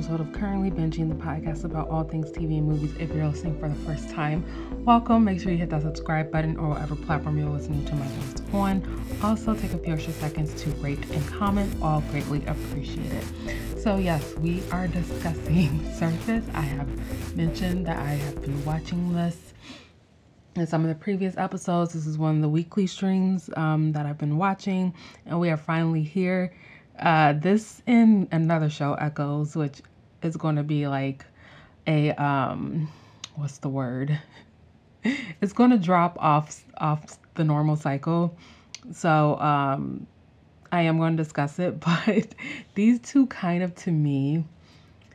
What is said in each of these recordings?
episode of Currently Binging, the podcast about all things TV and movies. If you're listening for the first time, welcome. Make sure you hit that subscribe button or whatever platform you're listening to my post on. Also, take a few extra seconds to rate and comment. All greatly appreciated. So, yes, we are discussing Surface. I have mentioned that I have been watching this in some of the previous episodes. This is one of the weekly streams um, that I've been watching, and we are finally here. Uh, this in another show, Echoes, which is going to be like a um, what's the word? it's going to drop off off the normal cycle. So um, I am going to discuss it, but these two kind of to me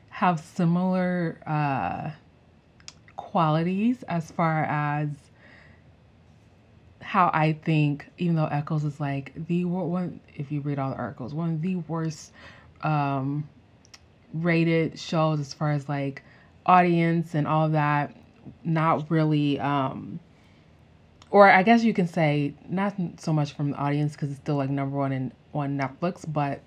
have similar uh, qualities as far as how I think, even though Echoes is like the one, if you read all the articles, one of the worst um, rated shows as far as like audience and all that, not really, um, or I guess you can say not so much from the audience because it's still like number one in on Netflix, but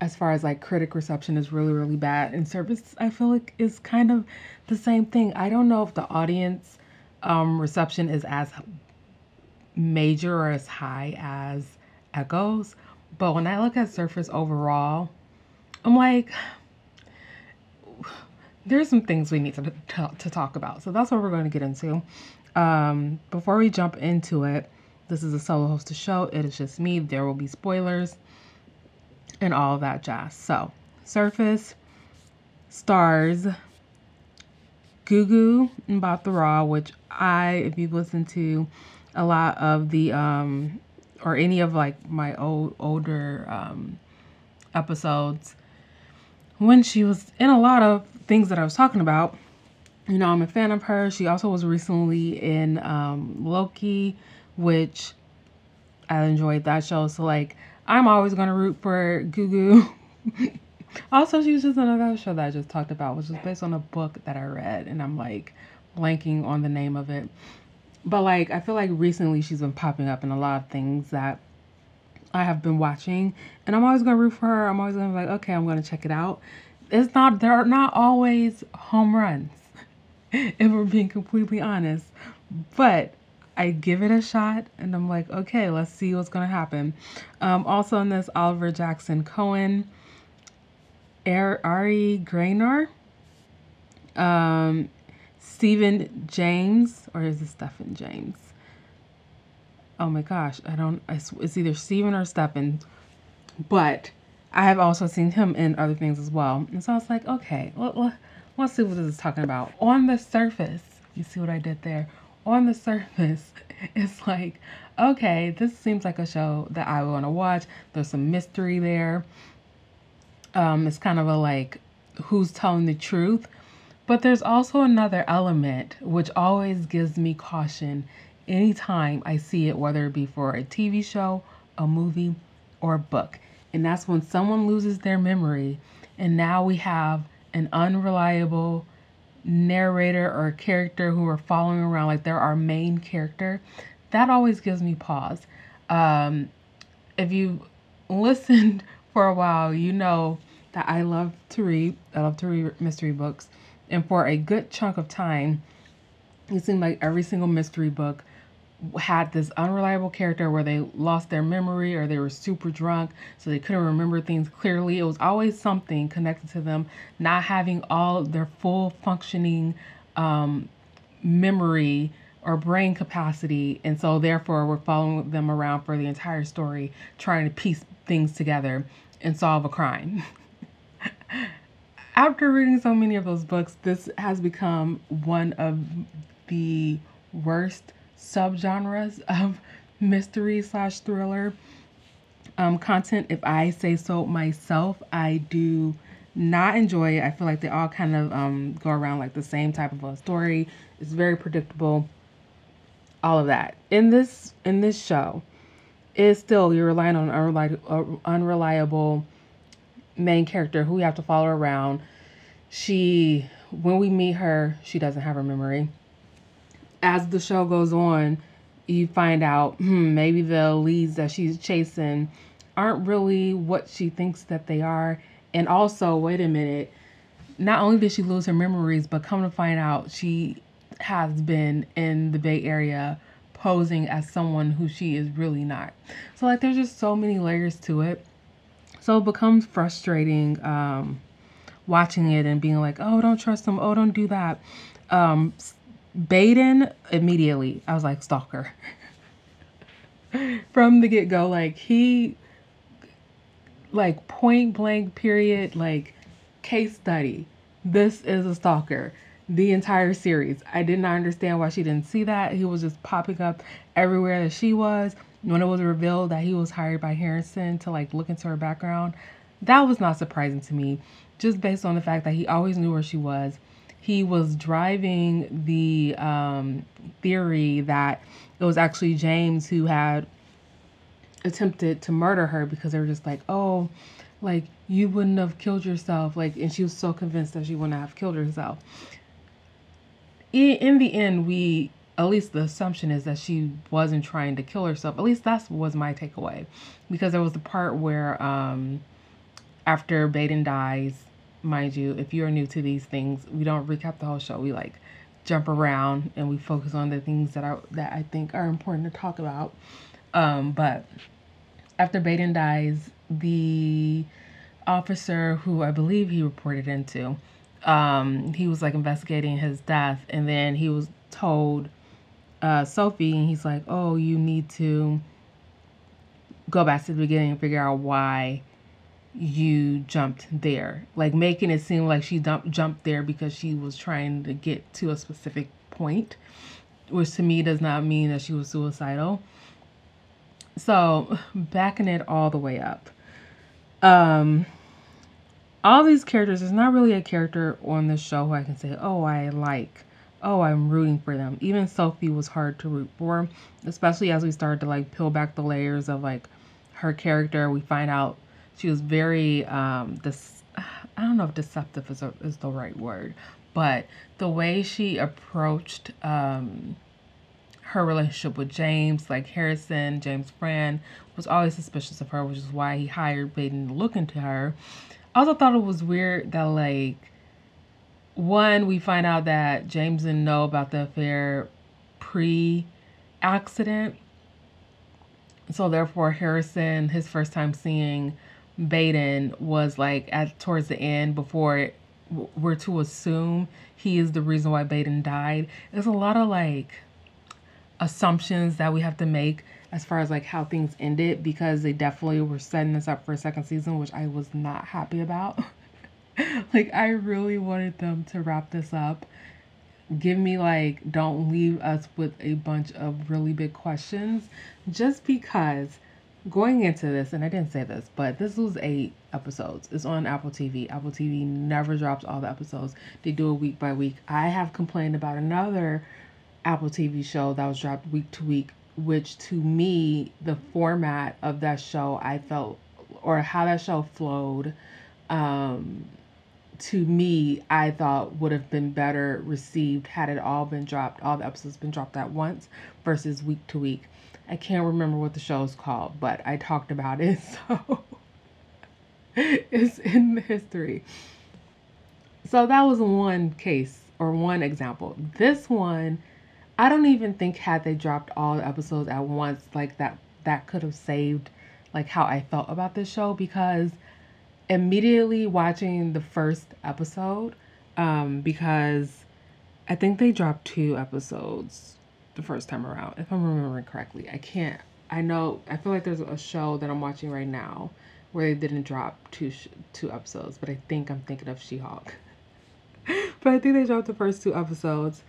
as far as like critic reception is really really bad and Surface I feel like is kind of the same thing. I don't know if the audience um, reception is as major or as high as Echoes. But when I look at Surface overall, I'm like, there's some things we need to, to, to talk about. So that's what we're going to get into. Um, before we jump into it, this is a solo hosted show. It is just me. There will be spoilers and all that jazz. So, Surface stars Gugu Mbatha-Raw, which I, if you've listened to a lot of the um or any of like my old older um episodes when she was in a lot of things that I was talking about. You know, I'm a fan of her. She also was recently in um, Loki, which I enjoyed that show. So like, I'm always gonna root for Gugu. also, she was just in another show that I just talked about, which was based on a book that I read, and I'm like blanking on the name of it. But like I feel like recently she's been popping up in a lot of things that I have been watching and I'm always gonna root for her. I'm always gonna be like, okay, I'm gonna check it out. It's not there are not always home runs, if we're being completely honest. But I give it a shot and I'm like, okay, let's see what's gonna happen. Um, also in this Oliver Jackson Cohen, Ari Graynor, um, Stephen James, or is it Stephen James? Oh my gosh, I don't, it's either Steven or Stephen, but I have also seen him in other things as well. And so I was like, okay, well, let, let's see what this is talking about. On the surface, you see what I did there? On the surface, it's like, okay, this seems like a show that I want to watch. There's some mystery there. Um, it's kind of a like, who's telling the truth? But there's also another element which always gives me caution anytime I see it, whether it be for a TV show, a movie, or a book. And that's when someone loses their memory, and now we have an unreliable narrator or a character who are following around, like they're our main character. That always gives me pause. Um, if you listened for a while, you know that I love to read. I love to read mystery books. And for a good chunk of time, it seemed like every single mystery book had this unreliable character where they lost their memory or they were super drunk so they couldn't remember things clearly. It was always something connected to them not having all their full functioning um, memory or brain capacity. And so, therefore, we're following them around for the entire story, trying to piece things together and solve a crime. after reading so many of those books, this has become one of the worst subgenres of mystery slash thriller um, content. If I say so myself, I do not enjoy it. I feel like they all kind of um, go around like the same type of a story. It's very predictable. All of that in this in this show is still you're relying on unreliable, unreliable main character who we have to follow around. She, when we meet her, she doesn't have her memory. As the show goes on, you find out hmm, maybe the leads that she's chasing aren't really what she thinks that they are. And also, wait a minute, not only did she lose her memories, but come to find out, she has been in the Bay Area posing as someone who she is really not. So, like, there's just so many layers to it. So, it becomes frustrating um, watching it and being like, oh, don't trust him. Oh, don't do that. Um, Baden, immediately, I was like, stalker. From the get go, like, he, like, point blank, period, like, case study. This is a stalker. The entire series. I did not understand why she didn't see that. He was just popping up everywhere that she was. When it was revealed that he was hired by Harrison to like look into her background, that was not surprising to me, just based on the fact that he always knew where she was. He was driving the um, theory that it was actually James who had attempted to murder her because they were just like, oh, like you wouldn't have killed yourself like and she was so convinced that she wouldn't have killed herself. In the end we at least the assumption is that she wasn't trying to kill herself. At least that was my takeaway because there was the part where um after Baden dies mind you if you're new to these things we don't recap the whole show. We like jump around and we focus on the things that are that I think are important to talk about. Um but after Baden dies the officer who I believe he reported into, um, he was like investigating his death, and then he was told uh, Sophie, and he's like, "Oh, you need to go back to the beginning and figure out why you jumped there." Like making it seem like she dumped, jumped there because she was trying to get to a specific point, which to me does not mean that she was suicidal. So backing it all the way up um, all these characters, there's not really a character on this show who I can say, oh, I like, oh, I'm rooting for them. Even Sophie was hard to root for, especially as we started to like peel back the layers of like her character. We find out she was very, um, this, I don't know if deceptive is, a, is the right word, but the way she approached, um, her relationship with James, like Harrison, James Fran, was always suspicious of her, which is why he hired Baden to look into her. I also thought it was weird that, like, one, we find out that James didn't know about the affair pre accident. So, therefore, Harrison, his first time seeing Baden was like at towards the end before we're to assume he is the reason why Baden died. There's a lot of like assumptions that we have to make as far as like how things ended because they definitely were setting us up for a second season, which I was not happy about. like I really wanted them to wrap this up. Give me like don't leave us with a bunch of really big questions just because going into this and I didn't say this, but this was 8 episodes. It's on Apple TV. Apple TV never drops all the episodes. They do it week by week. I have complained about another Apple TV show that was dropped week to week, which to me, the format of that show, I felt, or how that show flowed, um, to me, I thought would have been better received had it all been dropped, all the episodes been dropped at once versus week to week. I can't remember what the show is called, but I talked about it, so it's in the history. So that was one case or one example. This one I don't even think had they dropped all the episodes at once, like that that could have saved like how I felt about this show because immediately watching the first episode, um, because I think they dropped two episodes the first time around, if I'm remembering correctly. I can't. I know. I feel like there's a show that I'm watching right now where they didn't drop two sh- two episodes, but I think I'm thinking of She-Hulk. but I think they dropped the first two episodes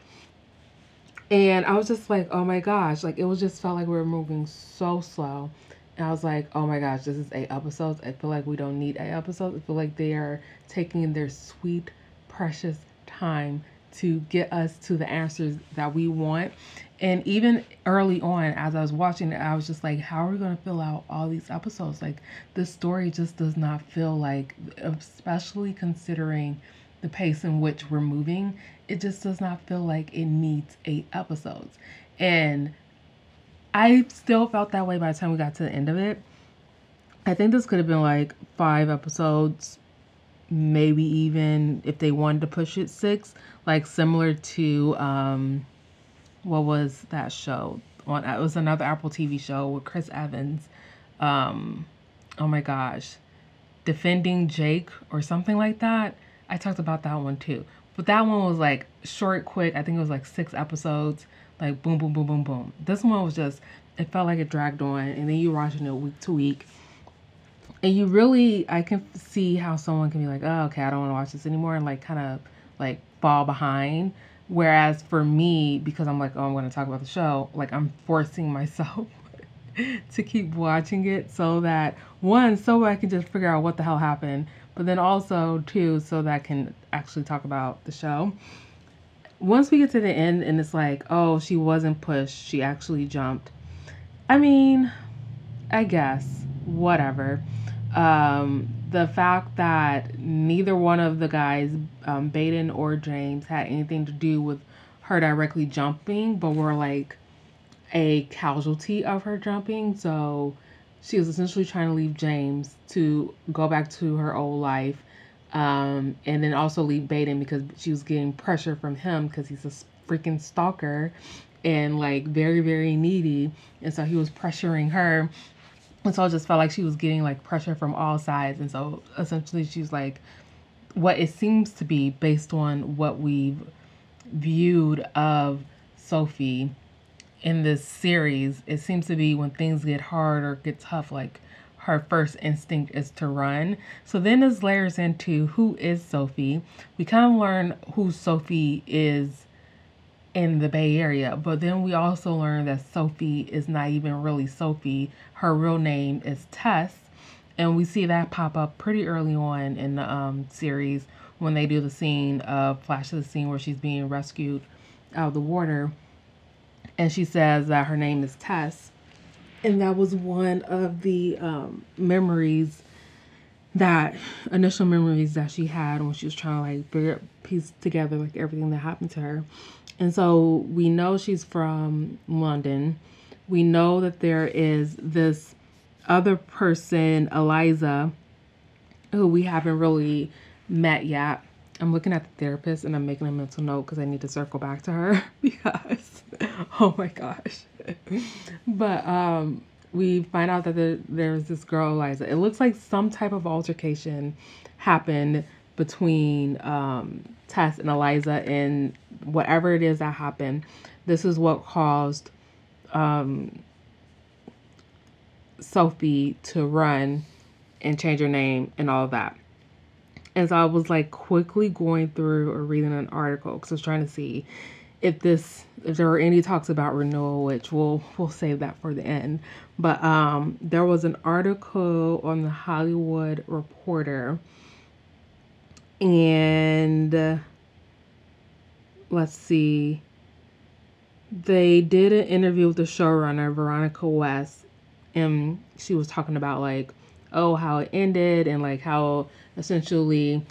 and I was just like, oh my gosh, like it was just felt like we were moving so slow. And I was like, oh my gosh, this is eight episodes. I feel like we don't need eight episodes. I feel like they are taking their sweet, precious time to get us to the answers that we want. And even early on, as I was watching it, I was just like, how are we going to fill out all these episodes? Like, this story just does not feel like, especially considering the pace in which we're moving, it just does not feel like it needs eight episodes. And I still felt that way by the time we got to the end of it. I think this could have been like five episodes, maybe even if they wanted to push it six, like similar to um, what was that show? On it was another Apple TV show with Chris Evans. Um, oh my gosh, defending Jake or something like that. I talked about that one too. But that one was like short, quick. I think it was like six episodes, like boom, boom, boom, boom, boom. This one was just, it felt like it dragged on, and then you're watching it week to week. And you really i can see how someone can be like oh okay i don't want to watch this anymore and like kind of like fall behind. Whereas for me because i'm like oh i'm going to talk about the show like i'm forcing myself to keep watching it so that one so i can just figure out what the hell happened but then also two so that i can actually talk about the show once we get to the end and it's like oh she wasn't pushed she actually jumped i mean i guess whatever um, the fact that neither one of the guys, um, Baden or James, had anything to do with her directly jumping, but were like a casualty of her jumping. So she was essentially trying to leave James to go back to her old life. Um, and then also leave Baden because she was getting pressure from him because he's a freaking stalker and like very, very needy. And so he was pressuring her and so I just felt like she was getting like pressure from all sides. And so essentially she's like what it seems to be based on what we've viewed of Sophie in this series, it seems to be when things get hard or get tough, like her first instinct is to run. So then this layers into who is Sophie. We kind of learn who Sophie is in the Bay Area. But then we also learn that Sophie is not even really Sophie. Her real name is Tess. And we see that pop up pretty early on in the um, series when they do the scene of flash of the scene where she's being rescued out of the water. And she says that her name is Tess. And that was one of the um, memories that initial memories that she had when she was trying to like figure piece together like everything that happened to her. And so we know she's from London. We know that there is this other person, Eliza, who we haven't really met yet. I'm looking at the therapist and I'm making a mental note because I need to circle back to her because, oh my gosh. but um, we find out that there, there's this girl, Eliza. It looks like some type of altercation happened between um, Tess and Eliza and whatever it is that happened. This is what caused um, Sophie to run and change her name and all that. And so I was like quickly going through or reading an article because I was trying to see if this if there are any talks about renewal, which we'll we'll save that for the end. But um, there was an article on the Hollywood Reporter and uh, let's see they did an interview with the showrunner veronica west and she was talking about like oh how it ended and like how essentially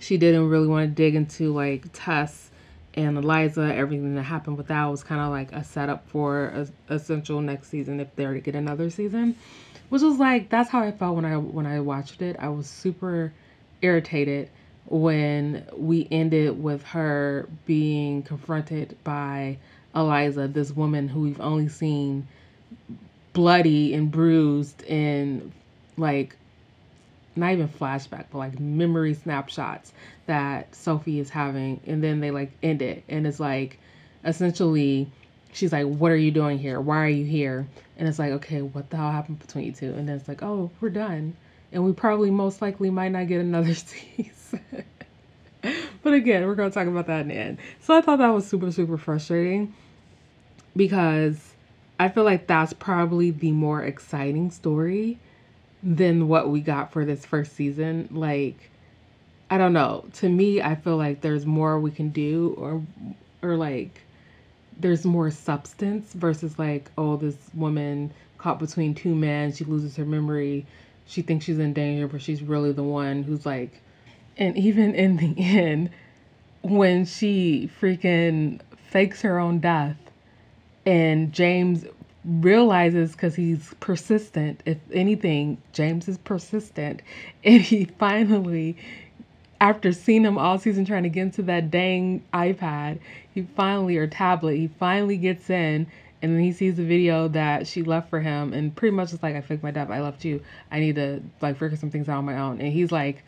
she didn't really want to dig into like tess and eliza everything that happened with that was kind of like a setup for a essential next season if they're to get another season. Which was like that's how i felt when i when i watched it. I was super irritated when we ended with her being confronted by Eliza, this woman who we've only seen bloody and bruised and like not even flashback, but like memory snapshots that Sophie is having. And then they like end it. And it's like essentially she's like, What are you doing here? Why are you here? And it's like, okay, what the hell happened between you two? And then it's like, oh, we're done and we probably most likely might not get another season. but again, we're going to talk about that in the end. So I thought that was super, super frustrating because I feel like that's probably the more exciting story than what we got for this first season. Like, I don't know. To me, I feel like there's more we can do or or like there's more substance versus like, oh, this woman caught between two men, she loses her memory she thinks she's in danger, but she's really the one who's like, and even in the end, when she freaking fakes her own death and James realizes because he's persistent, if anything, James is persistent, and he finally after seeing him all season trying to get into that dang iPad, he finally or tablet, he finally gets in and then he sees the video that she left for him and pretty much it's like I faked my dad, I left you. I need to like figure some things out on my own. And he's like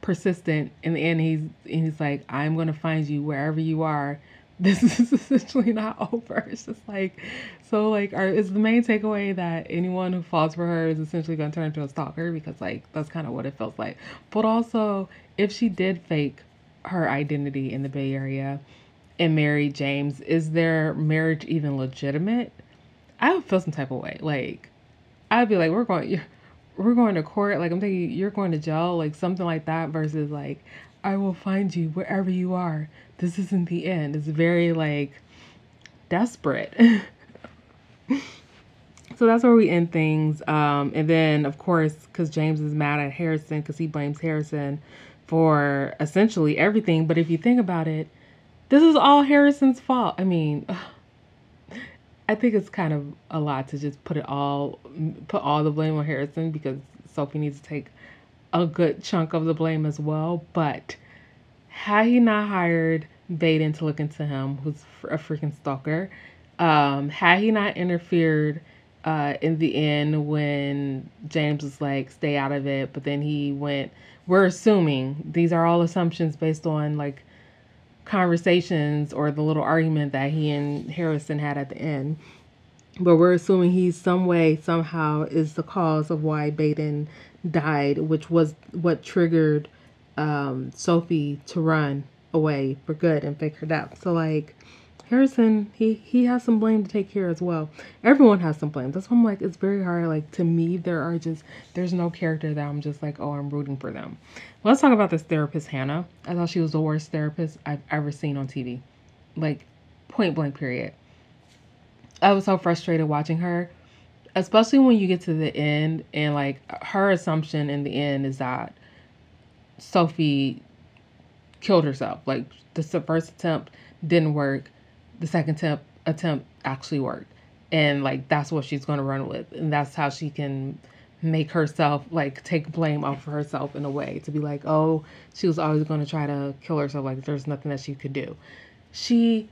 persistent in the end he's and he's like, I'm gonna find you wherever you are. This is essentially not over. It's just like so like are is the main takeaway that anyone who falls for her is essentially gonna turn into a stalker because like that's kind of what it feels like. But also if she did fake her identity in the Bay Area and marry James, is their marriage even legitimate? I would feel some type of way. Like, I'd be like, we're going, we're going to court. Like, I'm thinking you're going to jail, like something like that. Versus like, I will find you wherever you are. This isn't the end. It's very like desperate. so that's where we end things. Um, and then of course, because James is mad at Harrison because he blames Harrison for essentially everything. But if you think about it, this is all Harrison's fault. I mean, I think it's kind of a lot to just put it all put all the blame on Harrison because Sophie needs to take a good chunk of the blame as well. But had he not hired Baden to look into him, who's a freaking stalker, um, had he not interfered uh, in the end when James was like, stay out of it, but then he went, we're assuming, these are all assumptions based on like conversations or the little argument that he and Harrison had at the end. But we're assuming he's some way, somehow, is the cause of why Baden died, which was what triggered um, Sophie to run away for good and fake her death. So, like, Harrison, he he has some blame to take here as well. Everyone has some blame. That's why I'm like, it's very hard. Like to me, there are just there's no character that I'm just like, oh, I'm rooting for them. Let's talk about this therapist, Hannah. I thought she was the worst therapist I've ever seen on TV. Like, point blank, period. I was so frustrated watching her, especially when you get to the end and like her assumption in the end is that Sophie killed herself. Like the first attempt didn't work the second attempt attempt actually worked. And like that's what she's going to run with. And that's how she can make herself like take blame off of herself in a way to be like oh she was always going to try to kill herself. Like there's nothing that she could do. She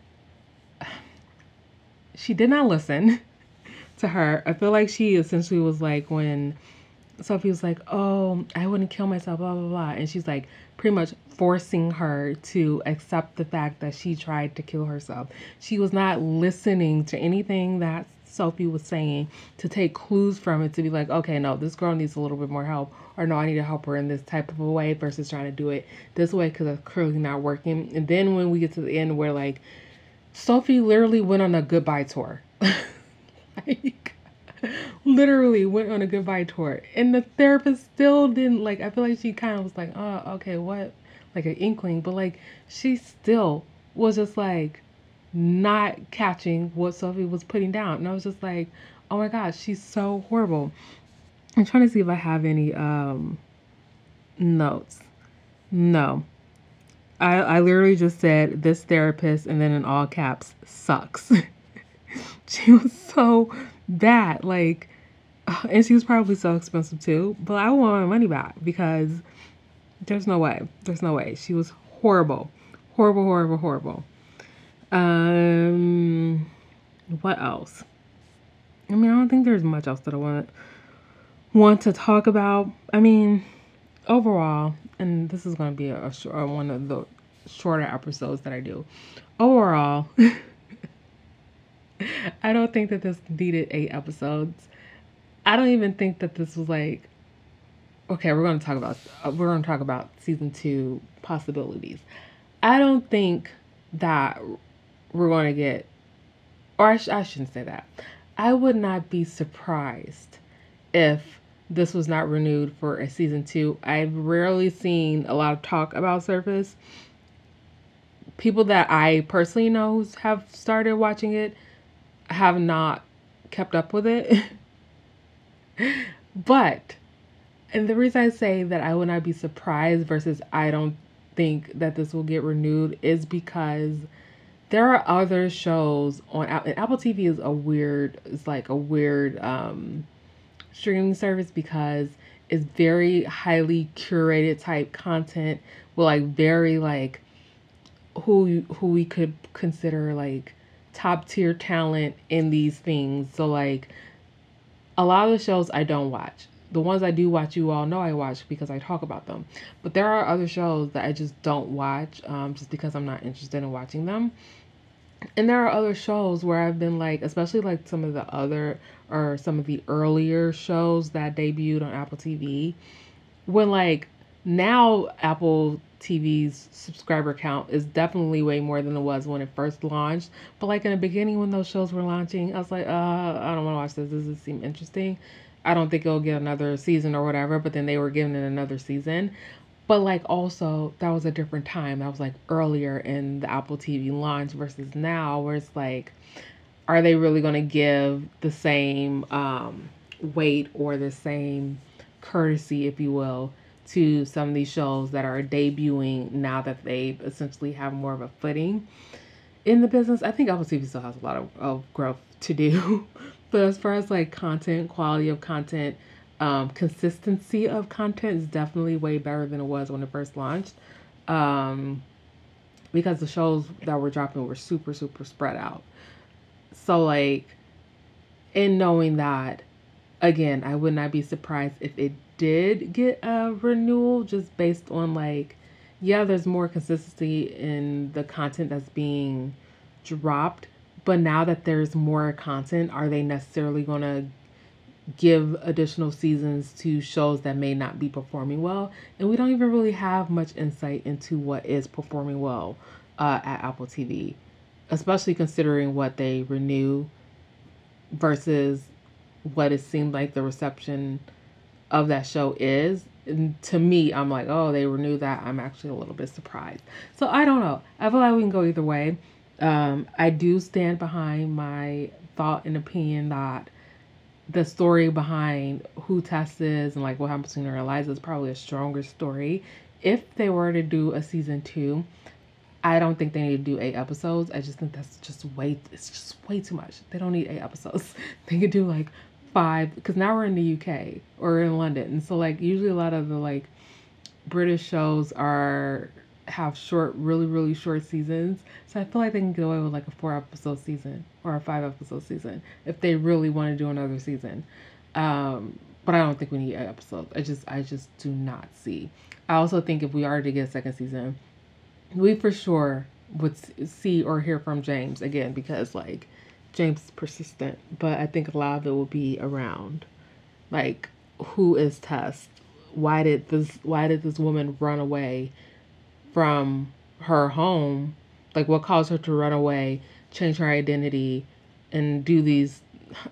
she did not listen to her. I feel like she essentially was like when sophie was like oh i wouldn't kill myself blah blah blah. And she's like pretty much forcing her to accept the fact that she tried to kill herself. She was not listening to anything that Sophie was saying to take clues from it to be like, okay, no, this girl needs a little bit more help, or no, I need to help her in this type of a way versus trying to do it this way because it's clearly not working. And then when we get to the end where like Sophie literally went on a goodbye tour. like literally went on a goodbye tour and the therapist still didn't like i feel like she kind of was like oh okay what like an inkling but like she still was just like not catching what sophie was putting down. And i was just like oh my gosh she's so horrible. I'm trying to see if i have any um notes. No. I i literally just said this therapist and then in all caps sucks. She was so bad. like and she was probably so expensive too but i want my money back because there's no way. There's no way. She was horrible. Horrible horrible horrible. Um what else? I mean i don't think there's much else that i want want to talk about. I mean overall and this is going to be a, a one of the shorter episodes that i do. Overall I don't think that this needed eight episodes. I don't even think that this was like okay, we're going to talk about uh, we're going to talk about season 2 possibilities. I don't think that we're going to get or I, sh- I shouldn't say that. I would not be surprised if this was not renewed for a season 2. I've rarely seen a lot of talk about Surface. People that I personally know have started watching it have not kept up with it. but, and the reason I say that I would not be surprised versus I don't think that this will get renewed is because there are other shows on Apple, TV is a weird, it's like a weird um, streaming service because it's very highly curated type content with like very like who who we could consider like top tier talent in these things. So like a lot of the shows I don't watch. The ones I do watch, you all know I watch because I talk about them. But there are other shows that I just don't watch um, just because I'm not interested in watching them. And there are other shows where I've been like, especially like some of the other or some of the earlier shows that debuted on Apple TV, when like now Apple TV's subscriber count is definitely way more than it was when it first launched. But like in the beginning when those shows were launching, I was like, uh, I don't want to watch this. This Does this seem interesting? I don't think it'll get another season or whatever. But then they were giving it another season. But like also that was a different time. That was like earlier in the Apple TV launch versus now where it's like, are they really going to give the same um, weight or the same courtesy, if you will, to some of these shows that are debuting now that they essentially have more of a footing in the business. I think Apple TV still has a lot of, of growth to do. but as far as like content, quality of content, um, consistency of content is definitely way better than it was when it first launched. Um, because the shows that were dropping were super, super spread out. So, like, in knowing that, again, I would not be surprised if it did get a renewal just based on like yeah there's more consistency in the content that's being dropped but now that there's more content are they necessarily going to give additional seasons to shows that may not be performing well and we don't even really have much insight into what is performing well uh, at apple tv especially considering what they renew versus what it seemed like the reception of that show is. And to me, I'm like, oh, they renew that. I'm actually a little bit surprised. So I don't know. I feel like we can go either way. Um, I do stand behind my thought and opinion that the story behind who Tess is and like what happens to her Eliza is probably a stronger story. If they were to do a season two, I don't think they need to do eight episodes. I just think that's just way it's just way too much. They don't need eight episodes. They could do like five because now we're in the UK or in London. And so like usually a lot of the like British shows are have short, really, really short seasons. So I feel like they can get away with like a four episode season or a five episode season if they really want to do another season. Um, but I don't think we need eight episodes. I just I just do not see. I also think if we are to get a second season, we for sure would see or hear from James again because like James is persistent, but I think a lot of it will be around like who is Tess? Why did this why did this woman run away from her home? Like what caused her to run away, change her identity and do these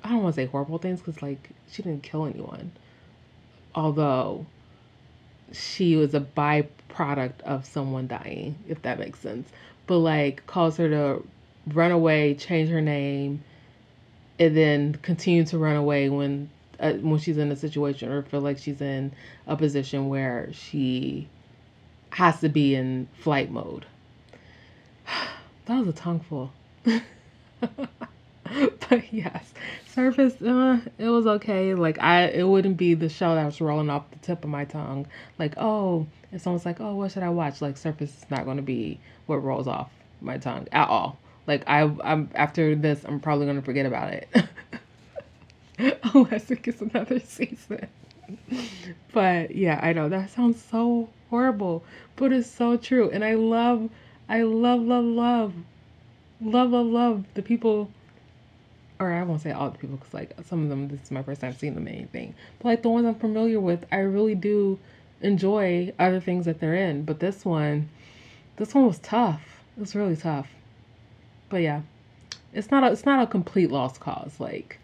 I don't want to say horrible things cuz like she didn't kill anyone. Although she was a byproduct of someone dying, if that makes sense. But like caused her to run away, change her name, and then continue to run away when uh, when she's in a situation or feel like she's in a position where she has to be in flight mode. that was a tongue full. but yes, Surface, uh, it was okay. Like I, it wouldn't be the show that was rolling off the tip of my tongue. Like oh, if someone's like, oh, what should I watch? Like Surface is not going to be what rolls off my tongue at all. Like I, I'm after this, I'm probably gonna forget about it, unless it gets another season. but yeah, I know that sounds so horrible, but it's so true, and I love, I love, love, love, love, love, love the people. Or I won't say all the people, because like some of them, this is my first time seeing them in anything. But like the ones I'm familiar with, I really do enjoy other things that they're in. But this one, this one was tough. It was really tough but yeah, it's not a it's not a complete lost cause. Like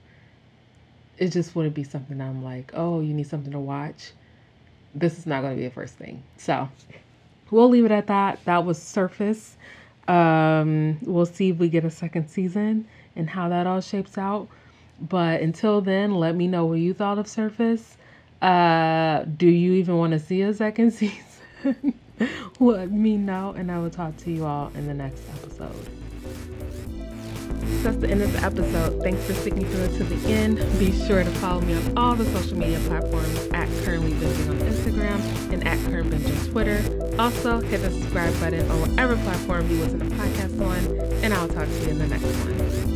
it just wouldn't be something I'm like, oh, you need something to watch. This is not going to be the first thing. So we'll leave it at that. That was Surface. Um, we'll see if we get a second season and how that all shapes out. But until then, let me know what you thought of Surface. Uh, do you even want to see a second season? let me know, and I will talk to you all in the next episode. That's the end of the episode. Thanks for sticking through to the end. Be sure to follow me on all the social media platforms at Currently Binging on Instagram and at Current Binge on Twitter. Also, hit the subscribe button on whatever platform you listen to podcasts on, and I'll talk to you in the next one.